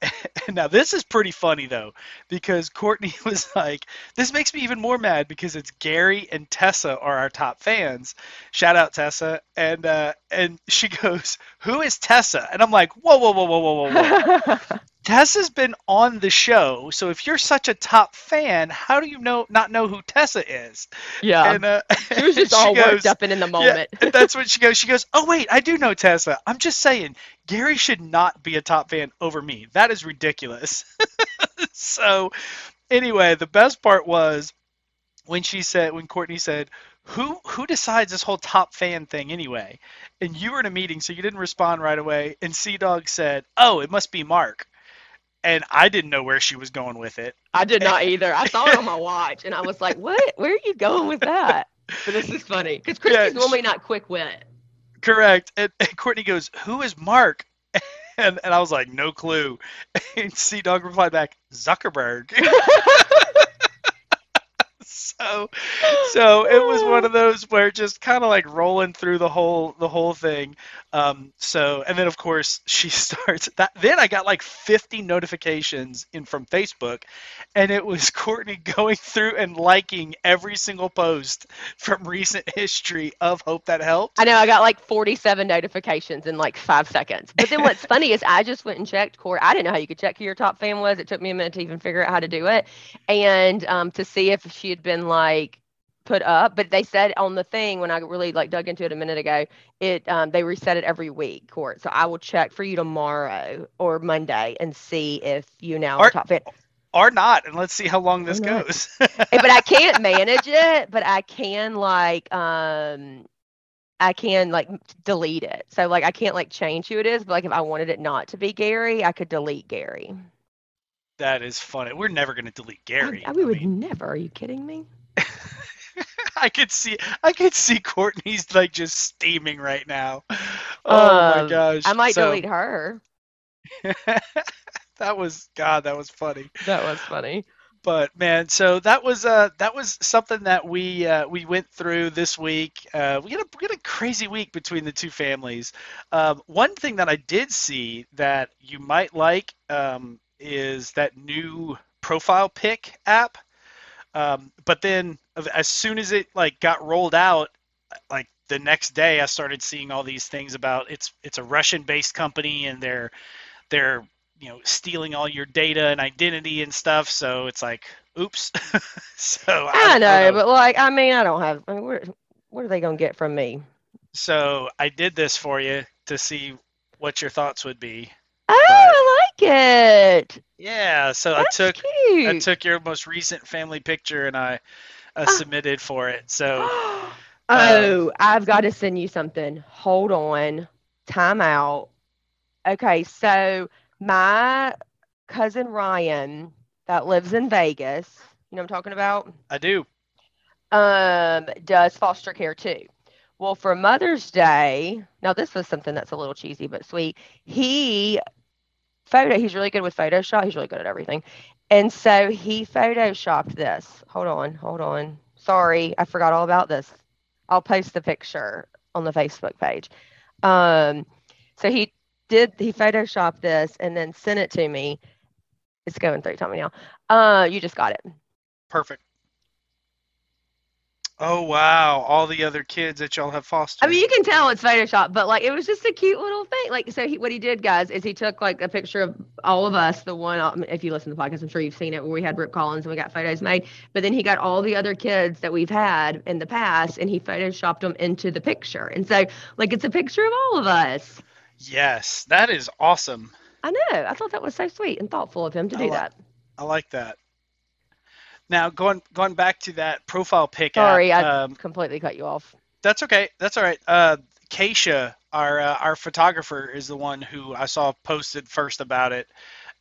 S3: And (laughs) now this is pretty funny, though, because Courtney (laughs) was like, This makes me even more mad because it's Gary and Tessa are our top fans. Shout out Tessa. And uh, and she (laughs) goes, Who is Tessa? And I'm like, Whoa, whoa, whoa, whoa, whoa, whoa, whoa. Tessa's been on the show, so if you're such a top fan, how do you know not know who Tessa is?
S1: yeah,
S3: and uh, (laughs)
S1: she was just (laughs) all
S3: goes,
S1: worked up and in the moment.
S3: and that's what she goes. She goes, "Oh wait, I do know Tessa. I'm just saying, Gary should not be a top fan over me. That is ridiculous." (laughs) so, anyway, the best part was when she said, when Courtney said, "Who who decides this whole top fan thing anyway?" And you were in a meeting, so you didn't respond right away. And Sea Dog said, "Oh, it must be Mark." And I didn't know where she was going with it.
S1: I did not (laughs) either. I saw it on my watch and I was like, "What? Where are you going with that?" But this is funny because
S3: Yeah,
S1: Christy's
S3: sh-
S1: normally not quick wit.
S3: Correct. And, and Courtney goes, "Who is Mark?" (laughs) And and I was like, "No clue." (laughs) And Sea Dog replied back, "Zuckerberg." so so it was one of those where just kind of like rolling through the whole the whole thing. Um, so and then of course (laughs) she starts that. Then I got like 50 notifications in from Facebook, and it was (laughs) Courtney going through and liking every single post from recent history of Hope That Helped.
S1: I know I got like 47 notifications in like five seconds. But then what's (laughs) funny is I just went and checked Corey. I didn't know how you could check who your top fan was. It took me a minute to even figure out how to do it, and um, to see if she had been like put up. But they said on the thing when I really like dug into it a minute ago, it um, they reset it every week, Court. So I will check for you tomorrow or Monday and see if you now are
S3: Are-
S1: top fan.
S3: or not, and let's see how long this
S1: Or not.
S3: goes.
S1: Eh, but I (laughs) can't manage it, but I can like um I can like delete it. So like I can't like change who it is, but like if I wanted it not to be Gary, I could delete Gary.
S3: that is funny. We're never going to delete Gary.
S1: I,
S3: I
S1: we would
S3: mean,
S1: never. Are you kidding me? (laughs)
S3: I could see, I could see Courtney's like just steaming right now. Oh my
S1: Um,
S3: gosh!
S1: I might
S3: So,
S1: delete her. (laughs)
S3: that was God. That was funny.
S1: That was funny.
S3: But man, so that was uh that was something that we uh, we went through this week. Uh, we had a we had a crazy week between the two families. Um, one thing that I did see that you might like um, is that new profile pic app. Um, but then as soon as it like got rolled out, like the next day, I started seeing all these things about it's it's a Russian-based company and they're they're you know stealing all your data and identity and stuff. So it's like, oops. (laughs) so
S1: I,
S3: don't
S1: know, but like I mean, I don't have. I mean, what what are they gonna get from me?
S3: so I did this for you to see what your thoughts would be.
S1: Oh, I it.
S3: Yeah. So
S1: That's
S3: I took
S1: cute.
S3: I took your most recent family picture and I uh,
S1: Ah.
S3: submitted for it. So (gasps)
S1: oh, I've got to send you something. Hold on. Time out. Okay, so my cousin Ryan that lives in Vegas, you know what I'm talking about?
S3: I do.
S1: Um, does foster care too. Well, for Mother's Day, now this was something that's a little cheesy but sweet. He photo, he's really good with Photoshop. He's really good at everything. And so he photoshopped this. Hold on, hold on. Sorry, I forgot all about this. I'll post the picture on the Facebook page. Um, so he did he photoshopped this and then sent it to me. It's going through. Me now. Uh, you just got it.
S3: Perfect. Oh wow, all the other kids that y'all have fostered.
S1: I mean, you can tell it's Photoshop, but like it was just a cute little thing. Like, so he, what he did, guys, is he took like a picture of all of us. The one, um, if you listen to the podcast, I'm sure you've seen it, where we had Brooke Collins and we got photos made. But then he got all the other kids that we've had in the past, and he photoshopped them into the picture. And so, like, it's a picture of all of us.
S3: yes, that is awesome.
S1: I know. I thought that was so sweet and thoughtful of him to
S3: I
S1: do
S3: like-
S1: that.
S3: I like that. Now going going back to that profile pic.
S1: Sorry,
S3: app,
S1: I
S3: um,
S1: completely cut you off.
S3: That's okay. That's all right. Uh, Keisha, our uh, our photographer, is the one who I saw posted first about it,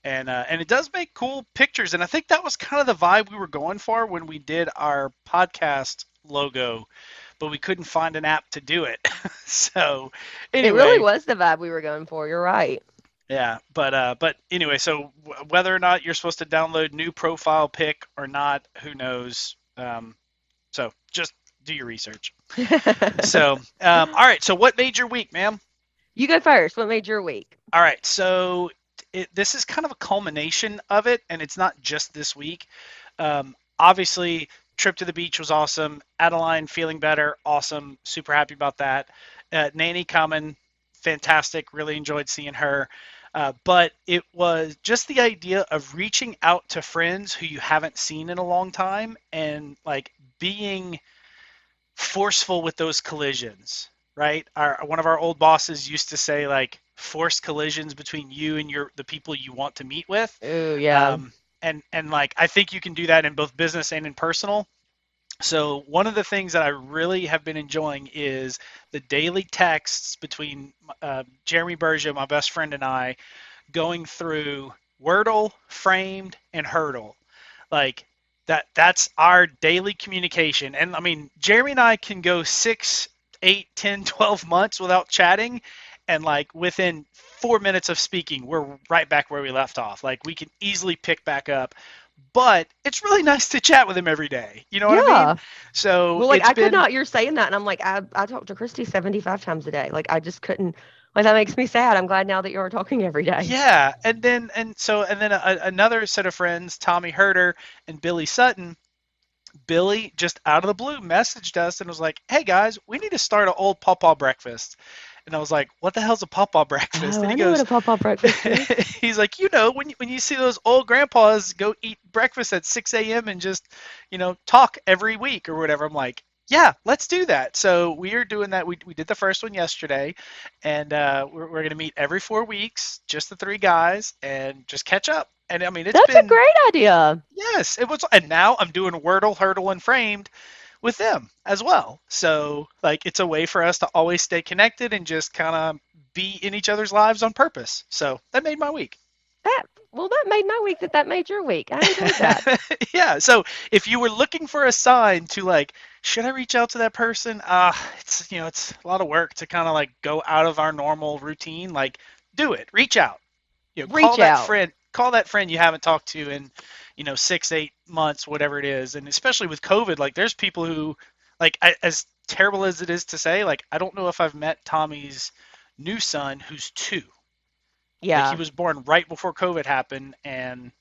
S3: and uh, and it does make cool pictures. And I think that was kind of the vibe we were going for when we did our podcast logo, but we couldn't find an app to do it. (laughs) so anyway,
S1: It really was the vibe we were going for. You're right.
S3: Yeah. But uh, but anyway, so w- whether or not you're supposed to download new profile pic or not, who knows? Um, so just do your research. (laughs) So um, all right. So what made your week, ma'am?
S1: you go first. What made your week?
S3: All right, so it, this is kind of a culmination of it, and it's not just this week. Um, obviously, trip to the beach was awesome. Adeline feeling better, awesome. Super happy about that. Uh, Nanny coming, fantastic. Really enjoyed seeing her. Uh, but it was just the idea of reaching out to friends who you haven't seen in a long time and like being forceful with those collisions right? Our one of our old bosses used to say like force collisions between you and your the people you want to meet with.
S1: Oh yeah.
S3: Um, and and like I think you can do that in both business and in personal. So one of the things that I really have been enjoying is the daily texts between uh, Jeremy Bergia, my best friend, and I, going through Wordle, Framed, and Hurdle. Like that. That's our daily communication. And I mean, Jeremy and I can go six, eight, ten, (laughs) twelve months without chatting, and like within four minutes of speaking, we're right back where we left off. Like we can easily pick back up. But it's really nice to chat with him every day. You know what I
S1: yeah.
S3: mean? So
S1: well, like I
S3: been,
S1: could not. You're saying that, and I'm like, I I talk to Christy 75 times a day. Like I just couldn't. Like that makes me sad. I'm glad now that you're talking every day.
S3: Yeah, and then and so and then a, another set of friends, Tommy Herder and Billy Sutton. Billy just out of the blue messaged us and was like, "Hey guys, we need to start an old pawpaw breakfast." And I was like, "What the hell's a pawpaw breakfast?"
S1: Oh,
S3: and
S1: I know
S3: goes,
S1: what a pop-up breakfast (laughs)
S3: he's like, you know, when you, when you see those old grandpas go eat breakfast at 6 a.m. and just, you know, talk every week or whatever. I'm like, yeah, let's do that. So we are doing that. We, we did the first one yesterday, and uh, we're, we're going to meet every four weeks, just the three guys, and just catch up. And I mean, it's
S1: That's
S3: been
S1: a great idea.
S3: yes, it was. And now I'm doing Wordle, Hurdle, and Framed with them as well. So like, it's a way for us to always stay connected and just kind of be in each other's lives on purpose. So that made my week.
S1: That well, that made my week. That that made your week. I enjoyed that. (laughs)
S3: yeah. So if you were looking for a sign to like, should I reach out to that person? Uh, it's you know, it's a lot of work to kind of like go out of our normal routine. Like, do it. Reach out. You know, call
S1: Reach
S3: that
S1: out.
S3: friend. Call that friend you haven't talked to in, you know, six, eight months, whatever it is. And especially with COVID, like there's people who, like, I, as terrible as it is to say, like I don't know if I've met Tommy's new son who's two.
S1: Yeah.
S3: Like he was born right before COVID happened, and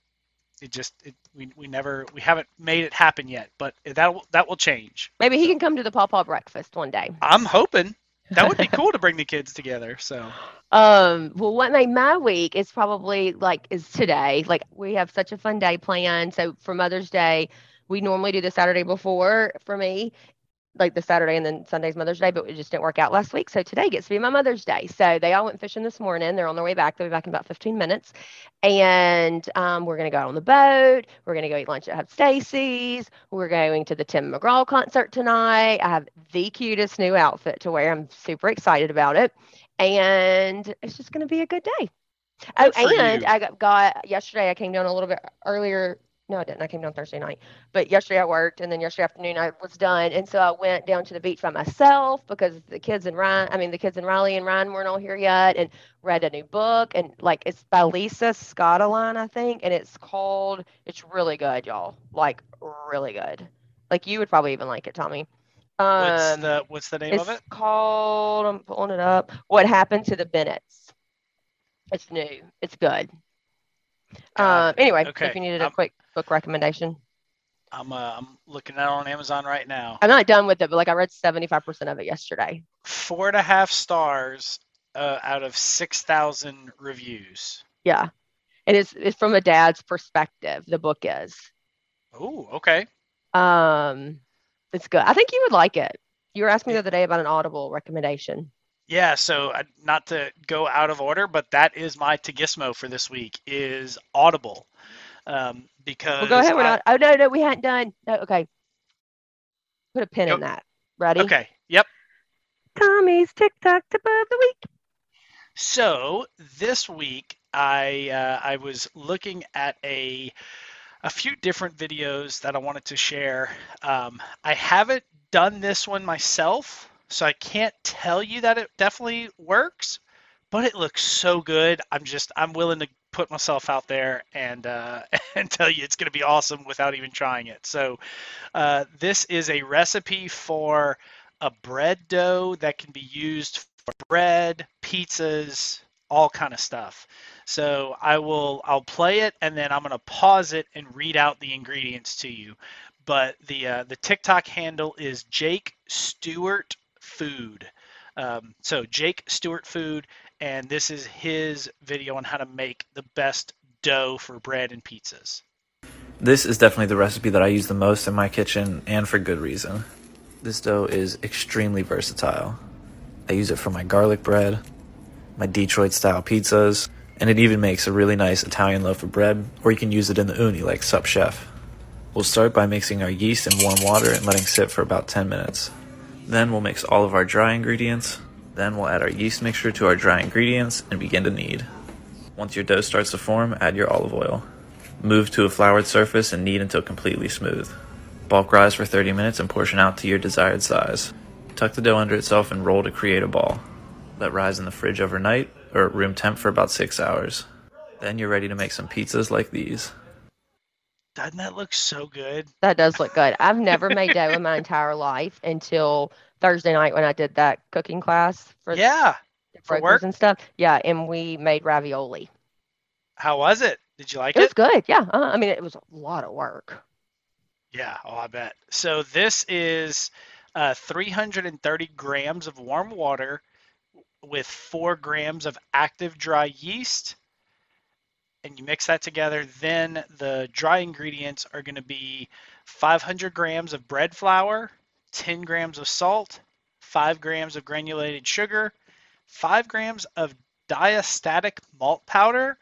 S3: it just it, we we never we haven't made it happen yet. But that will that will change.
S1: Maybe he can come to the pawpaw breakfast one day.
S3: I'm hoping that would be cool to bring the kids together. So (laughs)
S1: Um, well, what made my week is probably like is today. Like we have such a fun day planned. So for Mother's Day, we normally do the Saturday before for me, like the Saturday and then Sunday's Mother's Day, but it just didn't work out last week. So today gets to be my Mother's Day. So they all went fishing this morning. They're on their way back. They'll be back in about 15 minutes. And um, we're gonna go out on the boat. We're gonna go eat lunch at Hub Stacy's. We're going to the Tim McGraw concert tonight. I have the cutest new outfit to wear. I'm super excited about it and it's just going to be a good day. Oh,
S3: Good for
S1: and
S3: you.
S1: I got, got yesterday. I came down a little bit earlier. No, I didn't. I came down Thursday night, but yesterday I worked, and then yesterday afternoon I was done, and so I went down to the beach by myself because the kids and Ryan. I mean, the kids and Riley and Ryan weren't all here yet, and read a new book, and like it's by Lisa Scottoline, I think, and it's called. It's really good, y'all. Like really good. Like you would probably even like it, Tommy. Um,
S3: what's the what's the name
S1: it's
S3: of it?
S1: called, I'm pulling it up. What happened to the Bennetts? It's new. It's good. Um, anyway,
S3: Okay,
S1: if you needed a
S3: um,
S1: quick book recommendation.
S3: I'm uh, I'm looking at it on Amazon right now.
S1: I'm not done with it, but like I read 75% of it yesterday.
S3: Four and a half stars uh, out of six thousand reviews.
S1: Yeah. And it's it's from a dad's perspective, the book is.
S3: Oh, okay.
S1: Um it's good. I think you would like it. You were asking me the other day about an Audible recommendation.
S3: Yeah, so uh, not to go out of order, but that is my Tagismo for this week is Audible, um, because
S1: Well, go ahead. We're not. Oh no, no, we hadn't done. No, okay. Put a pin
S3: Go-
S1: in that. Ready?
S3: Okay, yep.
S1: Tommy's TikTok tip of the week.
S3: So this week I uh, I was looking at a a few different videos that I wanted to share. Um, I haven't done this one myself, so I can't tell you that it definitely works, but it looks so good. I'm just I'm willing to put myself out there and uh, (laughs) and tell you it's going to be awesome without even trying it. So uh, this is a recipe for a bread dough that can be used for bread, pizzas, all kind of stuff. So I will I'll play it and then I'm going to pause it and read out the ingredients to you. But the uh, the TikTok handle is Jake Stewart Food. Um, so Jake Stewart Food, and this is his video on how to make the best dough for bread and pizzas.
S6: This is definitely the recipe that I use the most in my kitchen, and for good reason. This dough is extremely versatile. I use it for my garlic bread, my Detroit style pizzas, and it even makes a really nice Italian loaf of bread, or you can use it in the uni like Sup Chef. We'll start by mixing our yeast in warm water and letting sit for about 10 minutes. Then we'll mix all of our dry ingredients. Then we'll add our yeast mixture to our dry ingredients and begin to knead. Once your dough starts to form, add your olive oil. Move to a floured surface and knead until completely smooth. Bulk rise for 30 minutes and portion out to your desired size. Tuck the dough under itself and roll to create a ball. Let rise in the fridge overnight or at room temp for about 6 hours. Then you're ready to make some pizzas like these.
S3: Doesn't that look so good?
S1: That does look good. I've never made dough in my entire life until Thursday night when I did that cooking class for
S3: Yeah.
S1: the
S3: for work?
S1: and stuff. Yeah, and we made ravioli.
S3: How was it? Did you like
S1: It
S3: it?
S1: was good. Yeah. Uh, I mean, it was a lot of work.
S3: Yeah, oh, I bet. So this is uh, 330 grams of warm water with four grams of active dry yeast. And you mix that together. Then the dry ingredients are going to be 500 grams of bread flour, 10 grams of salt, 5 grams of granulated sugar, 5 grams of diastatic malt powder.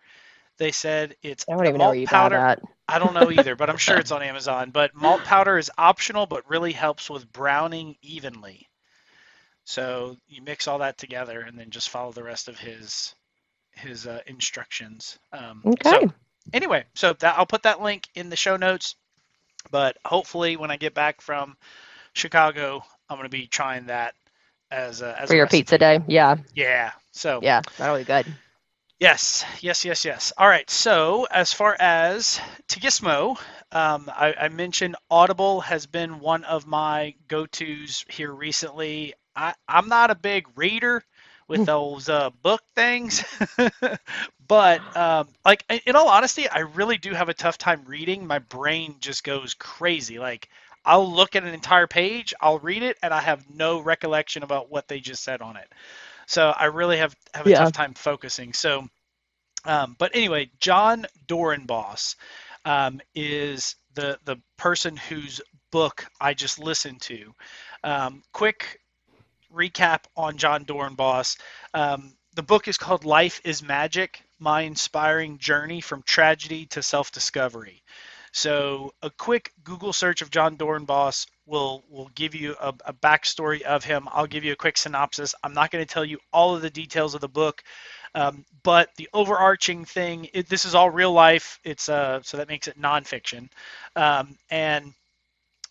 S3: They said it's
S1: I don't even know
S3: malt
S1: where you
S3: powder.
S1: that.
S3: I don't know either, but I'm sure (laughs) it's on Amazon. But malt powder is optional, but really helps with browning evenly. So you mix all that together and then just follow the rest of his his uh, instructions. Um,
S1: Okay.
S3: So anyway, so that I'll put that link in the show notes. But hopefully, when I get back from Chicago, I'm going to be trying that as a as
S1: For
S3: a
S1: your
S3: recipe.
S1: pizza day. Yeah.
S3: Yeah. So
S1: Yeah. That'll be good.
S3: Yes, yes, yes, yes. All right. So as far as Tagismo, um, I, I mentioned Audible has been one of my go-tos here recently. I, I'm not a big reader with those uh, book things, (laughs) but um, like in all honesty, I really do have a tough time reading. My brain just goes crazy. Like I'll look at an entire page, I'll read it, and I have no recollection about what they just said on it. So I really have have a
S1: Yeah.
S3: tough time focusing. So, um, but anyway, Jon Dorenbos um, is the the person whose book I just listened to. Um, quick recap on Jon Dorenbos. Um, the book is called Life is Magic: My Inspiring Journey from Tragedy to Self-Discovery. So a quick Google search of Jon Dorenbos will will give you a, a backstory of him. I'll give you a quick synopsis. I'm not going to tell you all of the details of the book, um, but the overarching thing it, this is all real life. It's uh so that makes it nonfiction, um, and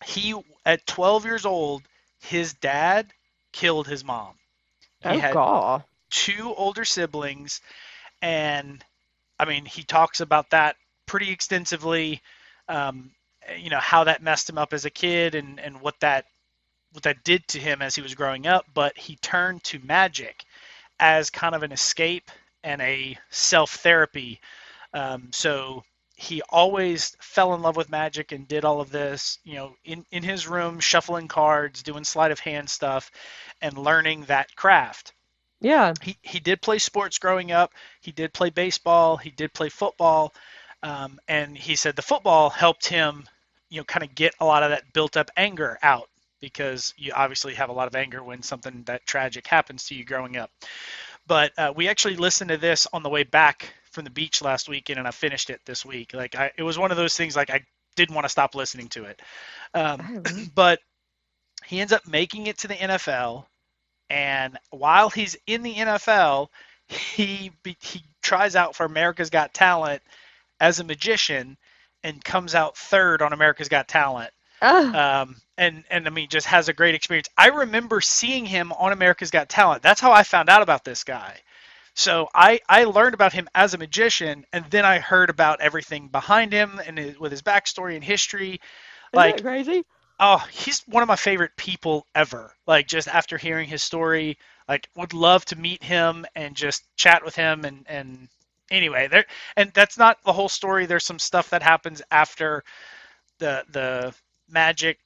S3: he at 12 years old, his dad killed his mom. He
S1: Oh,
S3: had
S1: God.
S3: two older siblings, and I mean, he talks about that pretty extensively. Um, you know how that messed him up as a kid, and and what that what that did to him as he was growing up. But he turned to magic as kind of an escape and a self therapy. Um, so he always fell in love with magic and did all of this, you know, in, in his room, shuffling cards, doing sleight of hand stuff, and learning that craft.
S1: Yeah.
S3: He, he did play sports growing up. He did play baseball. He did play football. Um, and he said the football helped him, you know, kind of get a lot of that built up anger out because you obviously have a lot of anger when something that tragic happens to you growing up. But uh, we actually listened to this on the way back from the beach last weekend, and I finished it this week. Like I, it was one of those things like I didn't want to stop listening to it. Um, (clears throat) but he ends up making it to the NFL, and while he's in the NFL, he he tries out for America's Got Talent as a magician, and comes out third on America's Got Talent.
S1: Oh,
S3: Um, and and I mean, just has a great experience. I remember seeing him on America's Got Talent. That's how I found out about this guy. So I I learned about him as a magician, and then I heard about everything behind him and his, with his backstory and history.
S1: Isn't
S3: Like,
S1: that crazy?
S3: oh, he's one of my favorite people ever. Like, just after hearing his story, like, would love to meet him and just chat with him. And and anyway, there and that's not the whole story. There's some stuff that happens after the the magic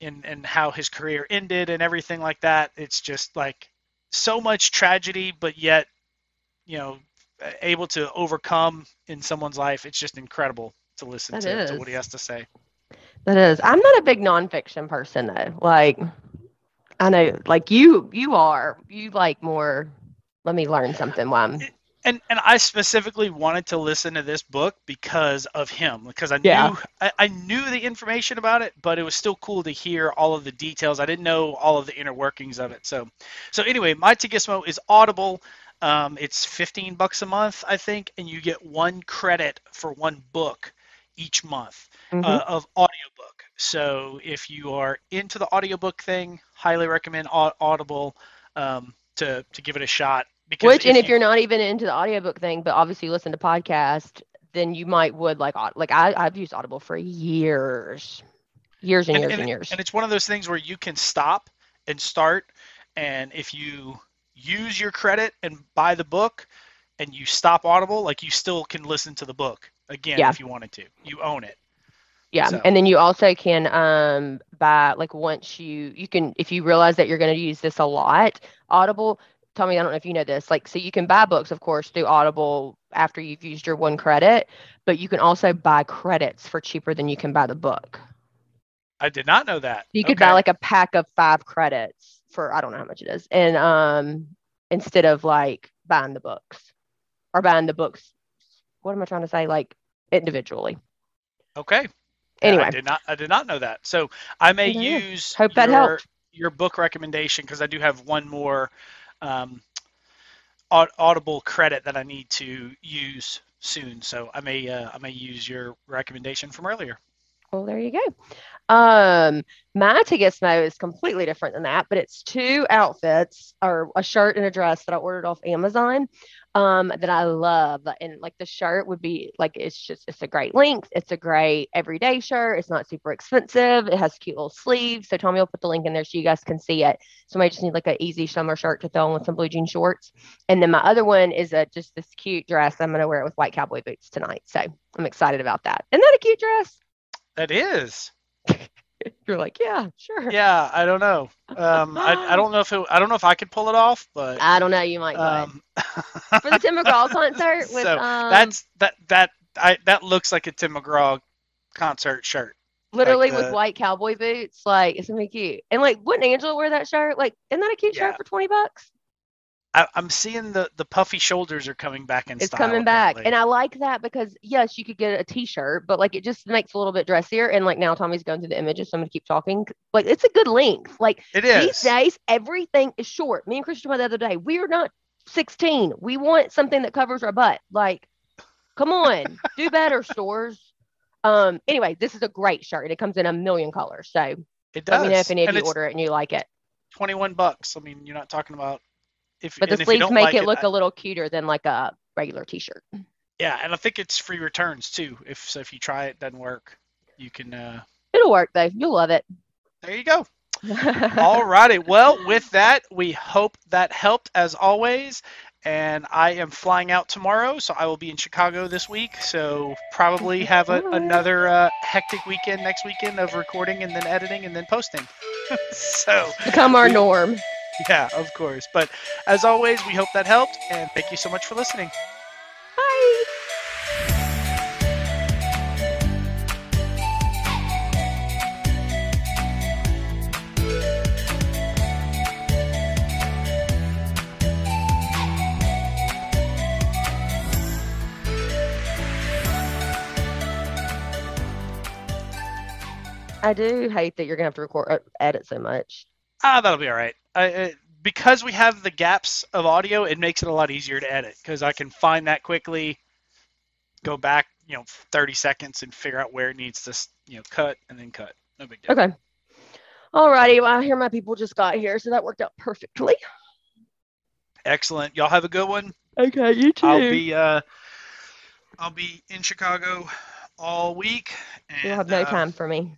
S3: and and how his career ended and everything like that. It's just like so much tragedy, but yet you know able to overcome in someone's life. It's just incredible to listen to, to what he has to say.
S1: That is. I'm not a big nonfiction person though. Like, I know, like you, you are. You like more. Let me learn something. While I'm.
S3: And and I specifically wanted to listen to this book because of him because I knew I, I knew the information about it but it was still cool to hear all of the details. I didn't know all of the inner workings of it. So so anyway my Tigismo is audible. Um, it's 15 bucks a month I think and you get one credit for one book each month
S1: Mhm.
S3: uh, of audiobook. So if you are into the audiobook thing highly recommend audible um, to to give it a shot because
S1: Which, and if
S3: you-
S1: you're not even into the audiobook thing, but obviously you listen to podcast, then you might would like like I I've used Audible for years, years and, years and, years.
S3: And it's one of those things where you can stop and start, and if you use your credit and buy the book, and you stop Audible, like you still can listen to the book again
S1: Yeah.
S3: if you wanted to. You own it.
S1: Yeah,
S3: So-
S1: and then you also can um buy like once you you can if you realize that you're going to use this a lot, Audible. Tommy, I don't know if you know this. Like, so you can buy books, of course, through Audible after you've used your one credit, but you can also buy credits for cheaper than you can buy the book.
S3: I did not know that.
S1: You could
S3: Okay.
S1: buy like a pack of five credits for I don't know how much it is, and um instead of like buying the books or buying the books. What am I trying to say? Like individually.
S3: Okay.
S1: Anyway,
S3: I did not. I did not know that. So I may
S1: go.
S3: use
S1: Hope that
S3: your,
S1: helped.
S3: your book recommendation because I do have one more um, Audible credit that I need to use soon. So I may uh, I may use your recommendation from earlier.
S1: Well, there you go. Um, my ticket snow is completely different than that, but it's two outfits or a shirt and a dress that I ordered off Amazon um that I love. And like the shirt would be like it's just it's a great length, it's a great everyday shirt, it's not super expensive, it has cute little sleeves. So Tommy will put the link in there so you guys can see it. So I just need like an easy summer shirt to throw on with some blue jean shorts. And then my other one is a just this cute dress. I'm gonna wear it with white cowboy boots tonight. So I'm excited about that. Isn't that a cute dress?
S3: That is. (laughs)
S1: You're like, yeah, sure.
S3: Yeah, I don't know. Um, I, I don't know if it, I don't know if I could pull it off, but
S1: I don't know. You might
S3: um, (laughs)
S1: for the Tim McGraw concert (laughs) with
S3: so
S1: um,
S3: that's that that I that looks like a Tim McGraw concert shirt.
S1: literally
S3: like
S1: with white cowboy boots. Like it's gonna be cute. And like, wouldn't Angela wear that shirt? Like, isn't that a cute
S3: Yeah.
S1: shirt for twenty bucks?
S3: I, I'm seeing the the puffy shoulders are coming back in
S1: It's
S3: style.
S1: coming back,
S3: apparently.
S1: and I like that because yes, you could get a T-shirt, but like it just makes a little bit dressier. And like now, Tommy's going through the images, so I'm gonna keep talking. Like it's a good length. Like
S3: it is.
S1: these days, everything is short. Me and Christian went the other day. We are not 16. We want something that covers our butt. Like, come on, do (laughs) better, stores. Um. Anyway, this is a great shirt, it comes in a million colors. So
S3: It does.
S1: let me know if any of
S3: and
S1: you order it and you like it.
S3: 21 bucks. I mean, you're not talking about if
S1: But the
S3: and if you
S1: sleeves make
S3: like
S1: it look
S3: I-
S1: a little cuter than like a regular T-shirt.
S3: Yeah, and I think it's free returns too. If so, if you try it doesn't work, you can. uh
S1: It'll work though. You'll love it.
S3: There you go. (laughs) All righty. Well, with that, we hope that helped as always. and I am flying out tomorrow, so I will be in Chicago this week. So probably have a, another uh, hectic weekend next weekend of recording and then editing and then posting. (laughs) so
S1: Become our norm. (laughs)
S3: yeah, of course. But as always, we hope that helped, and thank you so much for listening.
S1: Bye. I do hate that you're gonna have to record uh, edit so much.
S3: Ah, that'll be all right. I, uh, because we have the gaps of audio, it makes it a lot easier to edit because I can find that quickly, go back, you know, 30 seconds and figure out where it needs to, you know, cut and then cut. No big deal.
S1: Okay. All righty. well I hear my people just got here, so that worked out perfectly.
S3: Excellent. Y'all have a good one.
S1: Okay, you too.
S3: I'll be uh, I'll be in Chicago all week. And,
S1: You'll have no
S3: uh,
S1: time for me.